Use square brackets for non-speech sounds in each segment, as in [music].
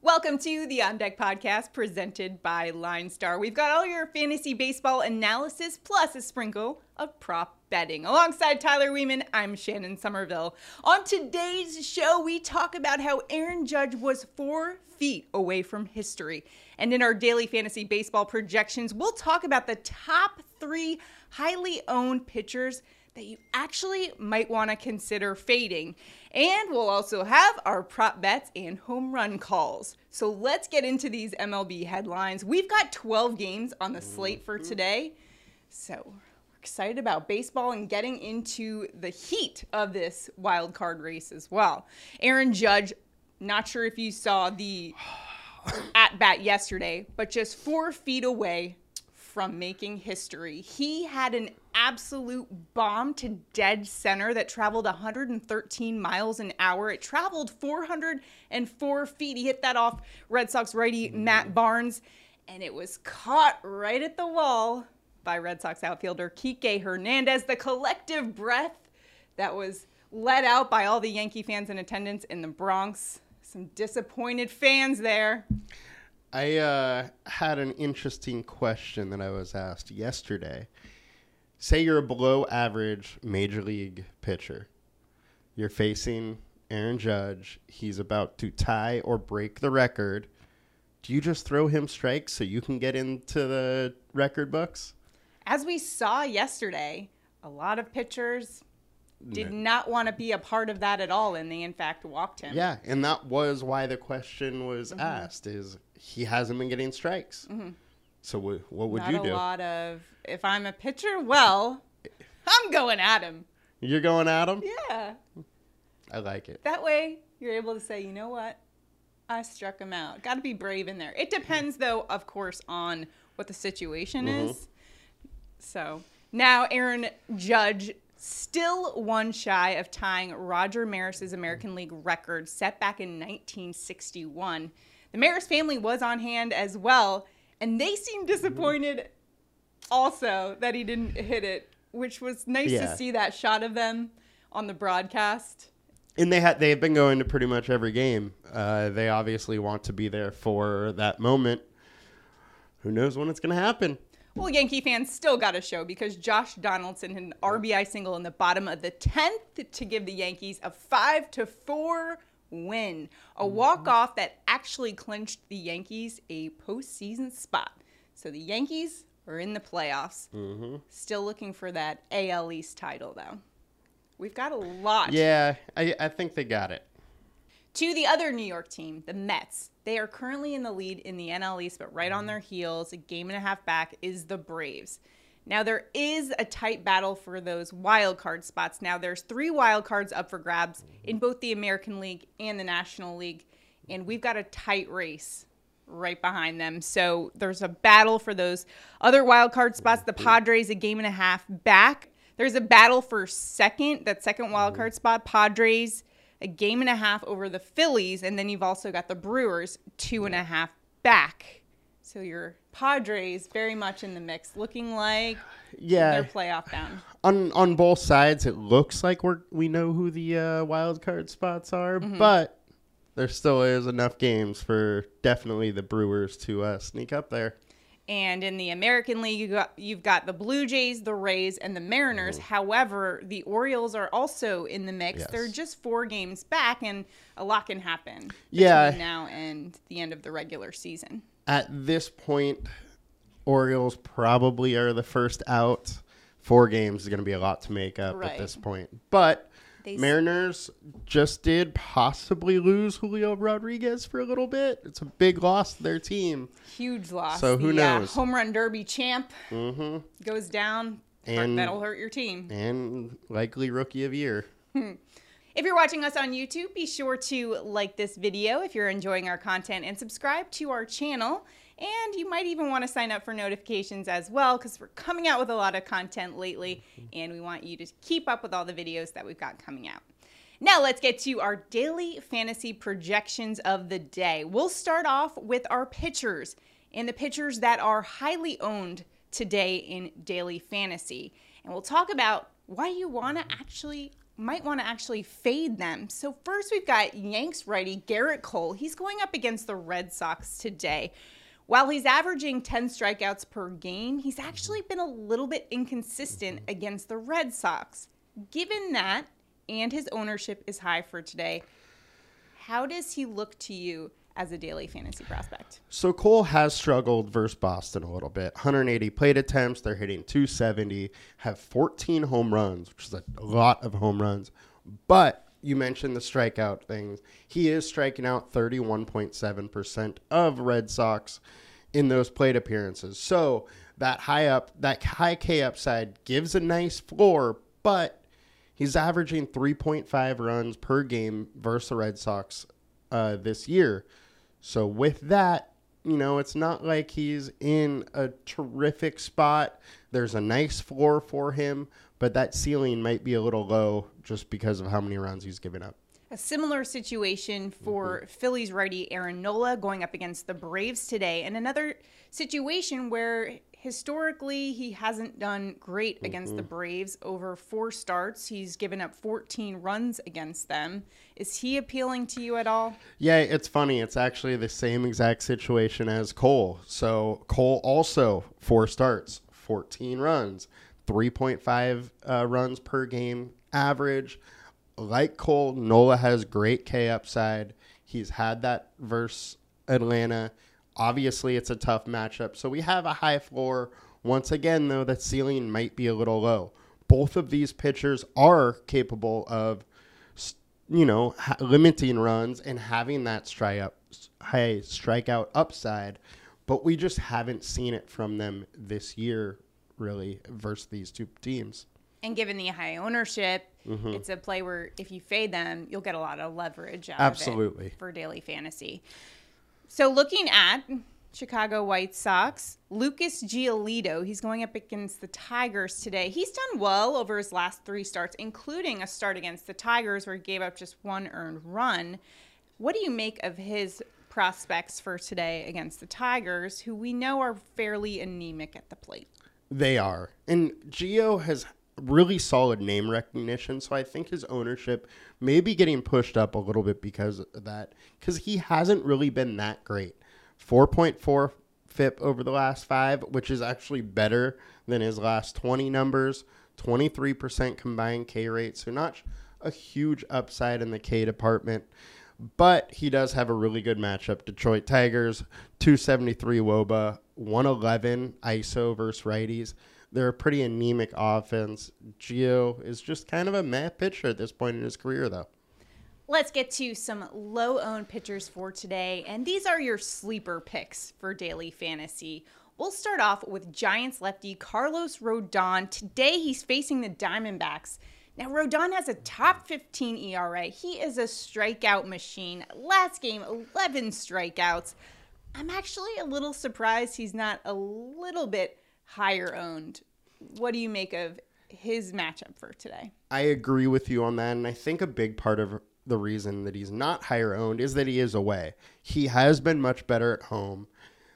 Welcome to the On Deck podcast presented by LineStar. We've got all your fantasy baseball analysis plus a sprinkle of prop betting. Alongside Tyler Weeman, I'm Shannon Somerville. On today's show, we talk about how Aaron Judge was four feet away from history. And in our daily fantasy baseball projections, we'll talk about the top three highly owned pitchers that you actually might want to consider fading. And we'll also have our prop bets and home run calls. So let's get into these MLB headlines. We've got 12 games on the slate for today. So we're excited about baseball and getting into the heat of this wild card race as well. Aaron Judge, not sure if you saw the [sighs] at bat yesterday, but just four feet away from making history. He had an absolute bomb to dead center that traveled 113 miles an hour. It traveled 404 feet. He hit that off Red Sox righty Matt mm. Barnes, and it was caught right at the wall by Red Sox outfielder Kike Hernandez. The collective breath that was let out by all the Yankee fans in attendance in the Bronx. Some disappointed fans there. I uh, had an interesting question that I was asked yesterday. Say you're a below average major league pitcher. You're facing Aaron Judge. He's about to tie or break the record. Do you just throw him strikes so you can get into the record books? As we saw yesterday, a lot of pitchers did not want to be a part of that at all, and they in fact walked him. Yeah, and that was why the question was Mm-hmm. asked: is he hasn't been getting strikes? So wh- what would Not you do? a lot of if I'm a pitcher, well, I'm going at him. You're going at him. Yeah. I like it. That way you're able to say, you know what? I struck him out. Got to be brave in there. It depends, [laughs] though, of course, on what the situation Mhm. is. So now Aaron Judge still one shy of tying Roger Maris's American League record set back in 1961. The Maris family was on hand as well, and they seemed disappointed also that he didn't hit it, which was nice Yeah. to see that shot of them on the broadcast. And they had they've been going to pretty much every game. Uh, they obviously want to be there for that moment. Who knows when it's going to happen? Well, Yankee fans still got a show because Josh Donaldson hit an RBI single in the bottom of the 10th to give the Yankees a 5 to 4 win. A walk-off that actually clinched the Yankees a postseason spot. So the Yankees are in the playoffs. Mm-hmm. Still looking for that AL East title though. We've got a lot Yeah, I, I think they got it. To the other New York team, the Mets. They are currently in the lead in the NL East, but right on their heels, a game and a half back, is the Braves. Now there is a tight battle for those wild card spots. Now there's three wild cards up for grabs in both the American League and the National League, and we've got a tight race right behind them. So there's a battle for those other wild card spots. The Padres a game and a half back. There's a battle for second, that second wild card spot. Padres a game and a half over the Phillies, and then you've also got the Brewers two and a half back. So your Padres very much in the mix, looking like Yeah, they're playoff bound. on on both sides, it looks like we're we know who the uh, wild card spots are, but there still is enough games for definitely the Brewers to uh, sneak up there. And in the American League, you got, you've got the Blue Jays, the Rays, and the Mariners. However, the Orioles are also in the mix. Yes. They're just four games back, and a lot can happen Yeah. now and the end of the regular season. At this point, Orioles probably are the first out. Four games is going to be a lot to make up Right. at this point, but. They Mariners just did possibly lose Julio Rodriguez for a little bit. It's a big loss to their team. Huge loss. So who The, uh, knows? home run derby champ hmm goes down. And- that'll hurt your team. And likely rookie of year. [laughs] If you're watching us on YouTube, be sure to like this video if you're enjoying our content and subscribe to our channel. And you might even want to sign up for notifications as well because we're coming out with a lot of content lately and we want you to keep up with all the videos that we've got coming out. Now, let's get to our daily fantasy projections of the day. We'll start off with our pitchers and the pitchers that are highly owned today in daily fantasy. And we'll talk about why you want to actually might want to actually fade them. So, first, we've got Yanks righty Gerrit Cole. He's going up against the Red Sox today. While he's averaging 10 strikeouts per game, he's actually been a little bit inconsistent against the Red Sox. Given that, and his ownership is high for today, how does he look to you as a daily fantasy prospect? So Cole has struggled versus Boston a little bit. 180 plate attempts, they're hitting 270, have 14 home runs, which is a lot of home runs. But you mentioned the strikeout things. He is striking out 31.7% of Red Sox in those plate appearances. So that high up, that high K upside gives a nice floor, but he's averaging 3.5 runs per game versus the Red Sox uh, this year. So with that, you know, it's not like he's in a terrific spot. There's a nice floor for him, but that ceiling might be a little low just because of how many runs he's given up. A similar situation for mm-hmm. Phillies righty Aaron Nola going up against the Braves today, and another situation where historically he hasn't done great against mm-hmm. the Braves over four starts. He's given up 14 runs against them. Is he appealing to you at all? Yeah, it's funny. It's actually the same exact situation as Cole. So Cole also four starts, 14 runs, 3.5 uh, runs per game average like Cole, Nola has great K upside. He's had that versus Atlanta. Obviously, it's a tough matchup. So we have a high floor. Once again, though, the ceiling might be a little low. Both of these pitchers are capable of, you know, ha- limiting runs and having that strike up, high strikeout upside. But we just haven't seen it from them this year, really, versus these two teams. And given the high ownership, mm-hmm. it's a play where if you fade them, you'll get a lot of leverage out Absolutely. of it for daily fantasy. So looking at Chicago White Sox, Lucas Giolito, he's going up against the Tigers today. He's done well over his last three starts, including a start against the Tigers where he gave up just one earned run. What do you make of his prospects for today against the Tigers, who we know are fairly anemic at the plate? They are. And Gio has really solid name recognition. So I think his ownership may be getting pushed up a little bit because of that, because he hasn't really been that great. 4.4 FIP over the last five, which is actually better than his last 20 numbers. 23% combined K rate, so not a huge upside in the K department. But he does have a really good matchup. Detroit Tigers, 273 Woba, 111 ISO versus righties. They're a pretty anemic offense. Gio is just kind of a meh pitcher at this point in his career, though. Let's get to some low owned pitchers for today. And these are your sleeper picks for daily fantasy. We'll start off with Giants lefty Carlos Rodon. Today he's facing the Diamondbacks. Now, Rodon has a top 15 ERA. He is a strikeout machine. Last game, 11 strikeouts. I'm actually a little surprised he's not a little bit higher owned. What do you make of his matchup for today? I agree with you on that. And I think a big part of the reason that he's not higher owned is that he is away. He has been much better at home.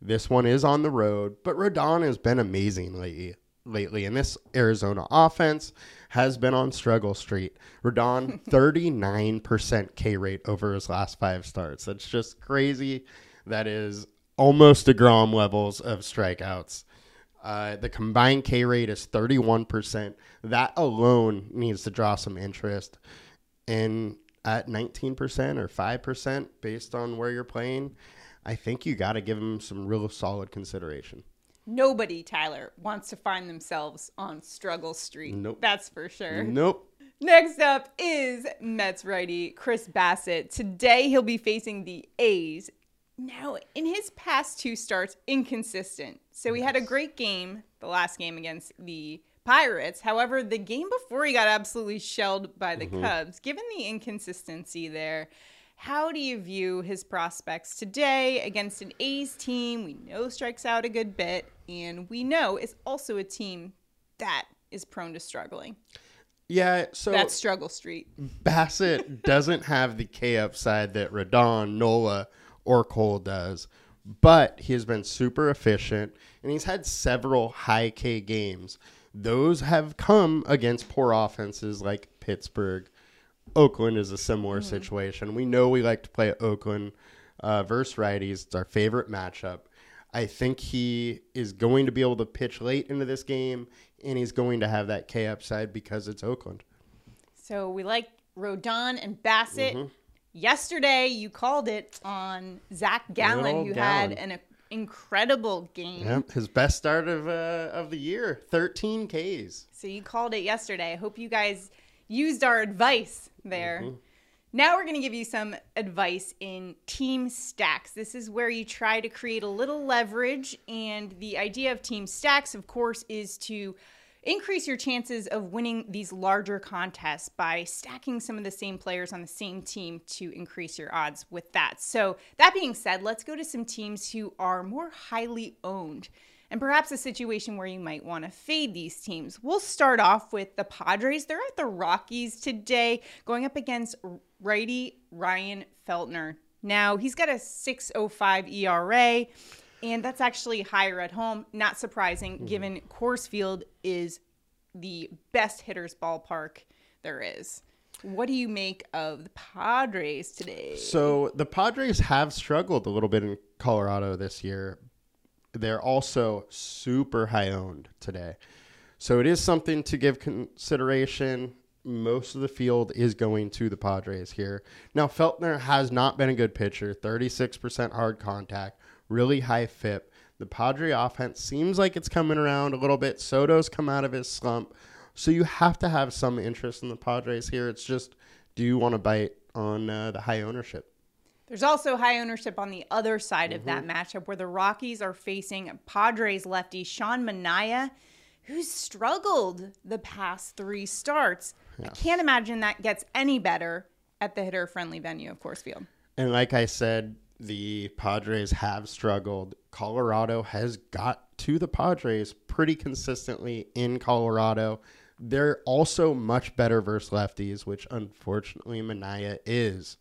This one is on the road, but Rodon has been amazing lately. Lately, and this Arizona offense has been on struggle street. Rodon, [laughs] 39% K rate over his last five starts. That's just crazy. That is almost DeGrom levels of strikeouts. Uh, the combined K rate is 31%. That alone needs to draw some interest. And at 19% or 5% based on where you're playing, I think you got to give them some real solid consideration. Nobody, Tyler, wants to find themselves on struggle street. Nope. That's for sure. Nope. Next up is Mets righty Chris Bassitt. Today he'll be facing the A's now, in his past two starts, inconsistent. So he had a great game, the last game against the Pirates. However, the game before he got absolutely shelled by the mm-hmm. Cubs. Given the inconsistency there, how do you view his prospects today against an A's team we know strikes out a good bit, and we know is also a team that is prone to struggling? Yeah, so that's struggle street. Bassitt doesn't have the K upside that Rodon, Nola, or Cole does. But he has been super efficient and he's had several high K games those have come against poor offenses like Pittsburgh. Oakland is a similar Mm-hmm. situation. We know we like to play Oakland uh, versus righties. It's our favorite matchup. I think he is going to be able to pitch late into this game, and he's going to have that K upside because it's Oakland. So we like Rodon and Bassitt. Mm-hmm. Yesterday, you called it on Zach Gallen, who had an incredible game. Yep, his best start of uh, of the year, 13 Ks. So you called it yesterday. I hope you guys used our advice there. Mm-hmm. Now we're going to give you some advice in team stacks. This is where you try to create a little leverage. And the idea of team stacks, of course, is to increase your chances of winning these larger contests by stacking some of the same players on the same team to increase your odds with that. So, that being said, let's go to some teams who are more highly owned and perhaps a situation where you might want to fade these teams. We'll start off with the Padres. They're at the Rockies today, going up against righty Ryan Feltner. Now, he's got a 605 ERA, and that's actually higher at home. Not surprising, mm-hmm. given Coors Field is the best hitter's ballpark there is. What do you make of the Padres today? So the Padres have struggled a little bit in Colorado this year. They're also super high owned today. So it is something to give consideration. Most of the field is going to the Padres here. Now, Feltner has not been a good pitcher, 36% hard contact, really high FIP. The Padre offense seems like it's coming around a little bit. Soto's come out of his slump. So you have to have some interest in the Padres here. It's just, do you want to bite on uh, the high ownership? There's also high ownership on the other side of that matchup where the Rockies are facing Padres lefty Sean Manaea, who's struggled the past three starts. I can't imagine that gets any better at the hitter friendly venue of Coors Field. And like I said, the Padres have struggled. Colorado has got to the Padres pretty consistently in Colorado. They're also much better versus lefties, which unfortunately Manaea is.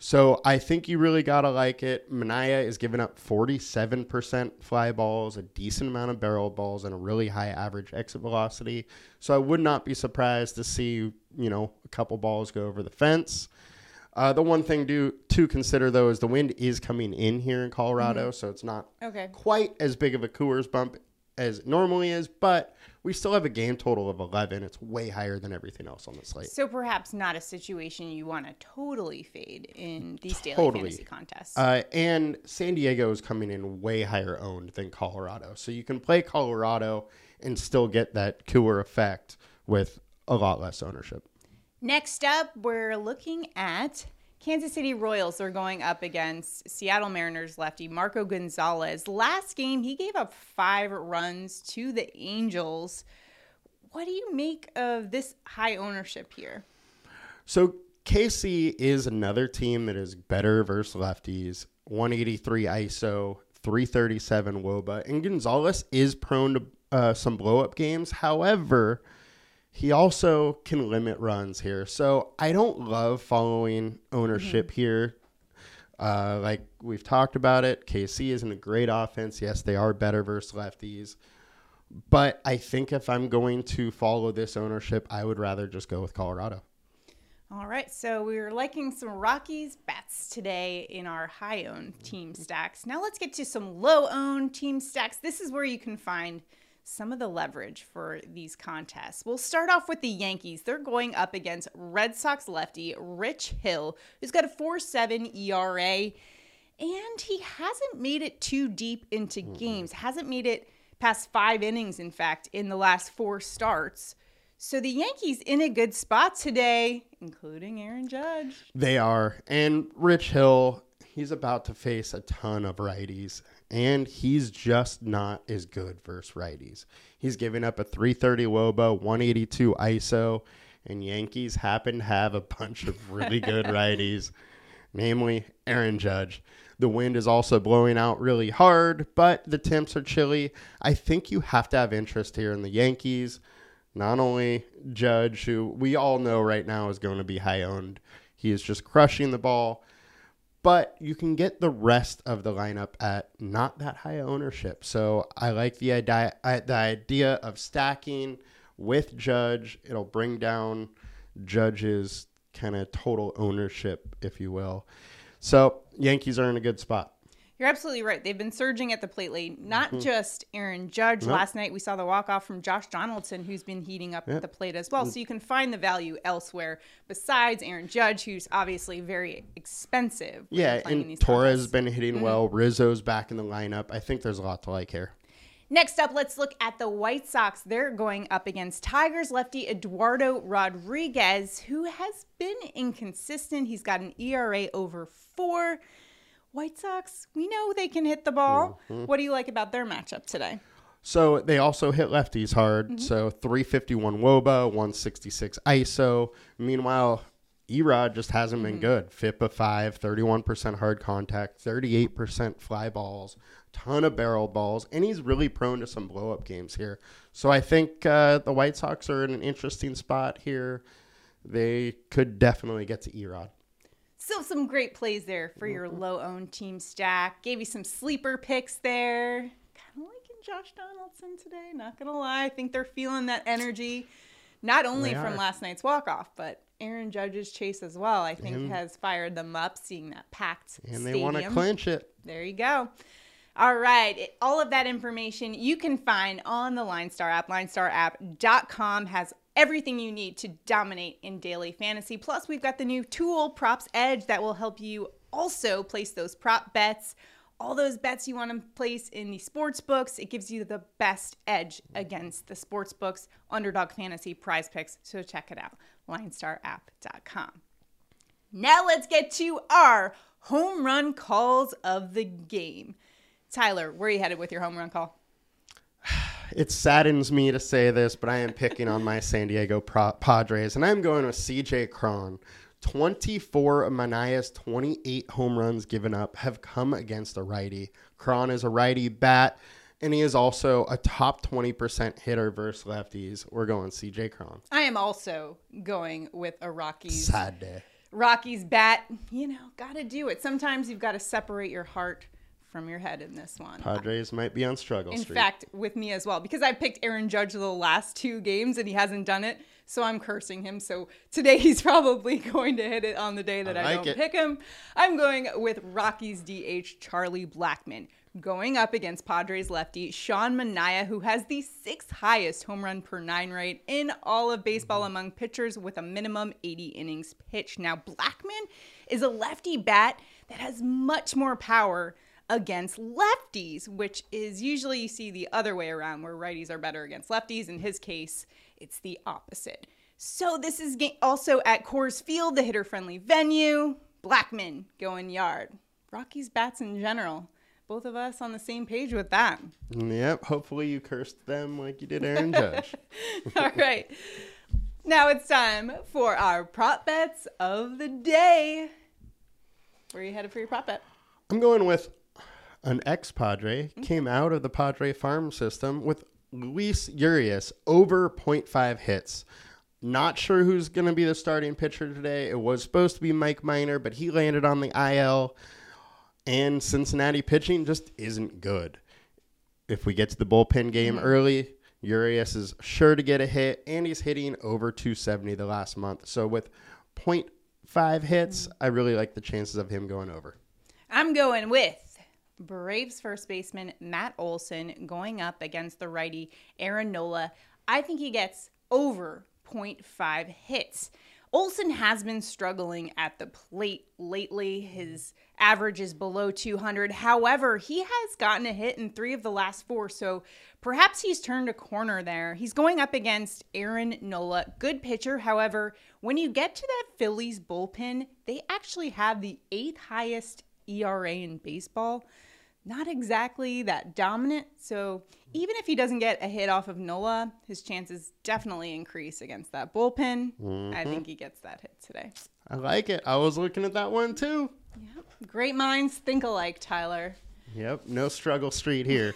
So I think you really got to like it. Manaea is giving up 47% fly balls, a decent amount of barrel balls, and a really high average exit velocity. So I would not be surprised to see, you know, a couple balls go over the fence. Uh, the one thing to, to consider, though, is the wind is coming in here in Colorado, so it's not Okay. quite as big of a Coors bump as it normally is, but we still have a game total of 11. It's way higher than everything else on the slate. So perhaps not a situation you want to totally fade in these daily Totally. fantasy contests. Uh, and San Diego is coming in way higher owned than Colorado. So you can play Colorado and still get that cooler effect with a lot less ownership. Next up, we're looking at Kansas City Royals. They're going up against Seattle Mariners lefty Marco Gonzalez. Last game, he gave up five runs to the Angels. What do you make of this high ownership here? So KC is another team that is better versus lefties. 183 ISO, 337 WOBA, and Gonzalez is prone to uh, some blow up games. However, he also can limit runs here. So I don't love following ownership here. Uh, like we've talked about it, KC isn't a great offense. Yes, they are better versus lefties. But I think if I'm going to follow this ownership, I would rather just go with Colorado. All right, so we are liking some Rockies bets today in our high owned team stacks. Now let's get to some low owned team stacks. This is where you can find some of the leverage for these contests. We'll start off with the Yankees. They're going up against Red Sox lefty Rich Hill, who's got a 4 7 ERA, and he hasn't made it too deep into games, hasn't made it past five innings, in fact, in the last four starts. So the Yankees in a good spot today, including Aaron Judge. They are. And Rich Hill, he's about to face a ton of righties, and he's just not as good versus righties. He's giving up a 330 Woba, 182 ISO, and Yankees happen to have a bunch of really good [laughs] righties, namely Aaron Judge. The wind is also blowing out really hard, but the temps are chilly. I think you have to have interest here in the Yankees. Not only Judge, who we all know right now is going to be high owned, he is just crushing the ball. But you can get the rest of the lineup at not that high ownership. So I like the idea, the idea of stacking with Judge. It'll bring down Judge's kind of total ownership, if you will. So Yankees are in a good spot. You're absolutely right. They've been surging at the plate late. Not mm-hmm. just Aaron Judge. Nope. Last night we saw the walk off from Josh Donaldson, who's been heating up yep. at the plate as well. So you can find the value elsewhere besides Aaron Judge, who's obviously very expensive. Yeah, and Torres has been hitting mm-hmm. well. Rizzo's back in the lineup. I think there's a lot to like here. Next up, let's look at the White Sox. They're going up against Tigers lefty Eduardo Rodriguez, who has been inconsistent. He's got an ERA over four. White Sox, we know they can hit the ball. Mm-hmm. What do you like about their matchup today? So they also hit lefties hard. Mm-hmm. So 351 Woba, 166 ISO. Meanwhile, Erod just hasn't been mm-hmm. good. FIP 5, 31% hard contact, 38% fly balls, ton of barrel balls, and he's really prone to some blow up games here. So I think uh, the White Sox are in an interesting spot here. They could definitely get to Erod. Still some great plays there for your mm-hmm. low owned team stack. Gave you some sleeper picks there. Kind of liking Josh Donaldson today, not going to lie. I think they're feeling that energy, not only from last night's walk off, but Aaron Judge's chase as well, I think, and, has fired them up, seeing that packed And they want to clinch it. There you go. All right. all of that information you can find on the LineStar app. LineStarApp.com has everything you need to dominate in daily fantasy. Plus, we've got the new tool, Props Edge, that will help you also place those prop bets. All those bets you want to place in the sports books, it gives you the best edge against the sports books, underdog fantasy PrizePicks. So check it out, linestarapp.com. Now let's get to our home run calls of the game. Tyler, where are you headed with your home run call? It saddens me to say this, but I am picking on my San Diego Padres, and I'm going with CJ Cron. 24 of Manaea's 28 home runs given up have come against a righty. Cron is a righty bat, and he is also a top 20% hitter versus lefties. We're going CJ Cron. I am also going with a Rockies. Sad day. Rockies bat. You know, got to do it. Sometimes you've got to separate your heart from your head in this one. Padres might be on struggle in street. fact, with me as well, because I picked Aaron Judge the last two games and he hasn't done it. So I'm cursing him. So today [laughs] he's probably going to hit it on the day that I, I like don't it. pick him. I'm going with Rockies DH Charlie Blackmon going up against Padres lefty Sean Manaea, who has the sixth highest home run per nine rate in all of baseball mm-hmm. among pitchers with a minimum 80 innings pitched. Now, Blackmon is a lefty bat that has much more power against lefties, which is usually you see the other way around where righties are better against lefties. In his case, it's the opposite. So this is also at Coors Field, the hitter friendly venue. Blackmon going yard. Rockies bats in general. Both of us on the same page with that. Mm, yep. Hopefully you cursed them like you did Aaron Judge. [laughs] All right. Now it's time for our prop bets of the day. Where are you headed for your prop bet? I'm going with an ex Padre, came out of the Padre farm system with Luis Urias over 0.5 hits. Not sure who's going to be the starting pitcher today. It was supposed to be Mike Minor, but he landed on the IL. And Cincinnati pitching just isn't good. If we get to the bullpen game mm-hmm. early, Urias is sure to get a hit, and he's hitting over 270 the last month. So with 0.5 hits, mm-hmm. I really like the chances of him going over. I'm going with Braves first baseman Matt Olson going up against the righty Aaron Nola. I think he gets over 0.5 hits. Olson has been struggling at the plate lately. His average is below 200. However, he has gotten a hit in three of the last four, so perhaps he's turned a corner there. He's going up against Aaron Nola, good pitcher. However, when you get to that Phillies bullpen, they actually have the eighth highest ERA in baseball not exactly that dominant. So even if he doesn't get a hit off of Nola, his chances definitely increase against that bullpen. Mm-hmm. I think he gets that hit today. I like it. I was looking at that one too. Yep. Great minds think alike, Tyler. Yep. No struggle street here.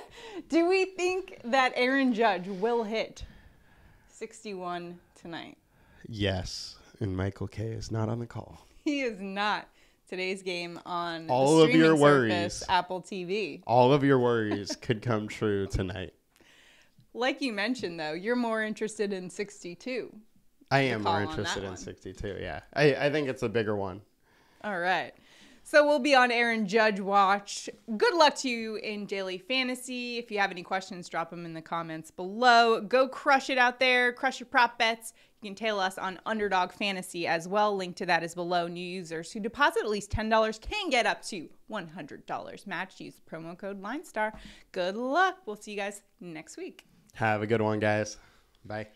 [laughs] Do we think that Aaron Judge will hit 61 tonight? Yes. And Michael Kay is not on the call. He is not. Today's game on All of your worries. service, Apple TV. All of your worries could come true tonight. Like you mentioned, though, you're more interested in 62. I am more interested in 62. Yeah, I, I think it's a bigger one. All right. So we'll be on Aaron Judge Watch. Good luck to you in daily fantasy. If you have any questions, drop them in the comments below. Go crush it out there. Crush your prop bets. Can tail us on Underdog Fantasy as well. Link to that is below. New users who deposit at least $10 can get up to $100 match. Use promo code LineStar. Good luck. We'll see you guys next week. Have a good one, guys. Bye.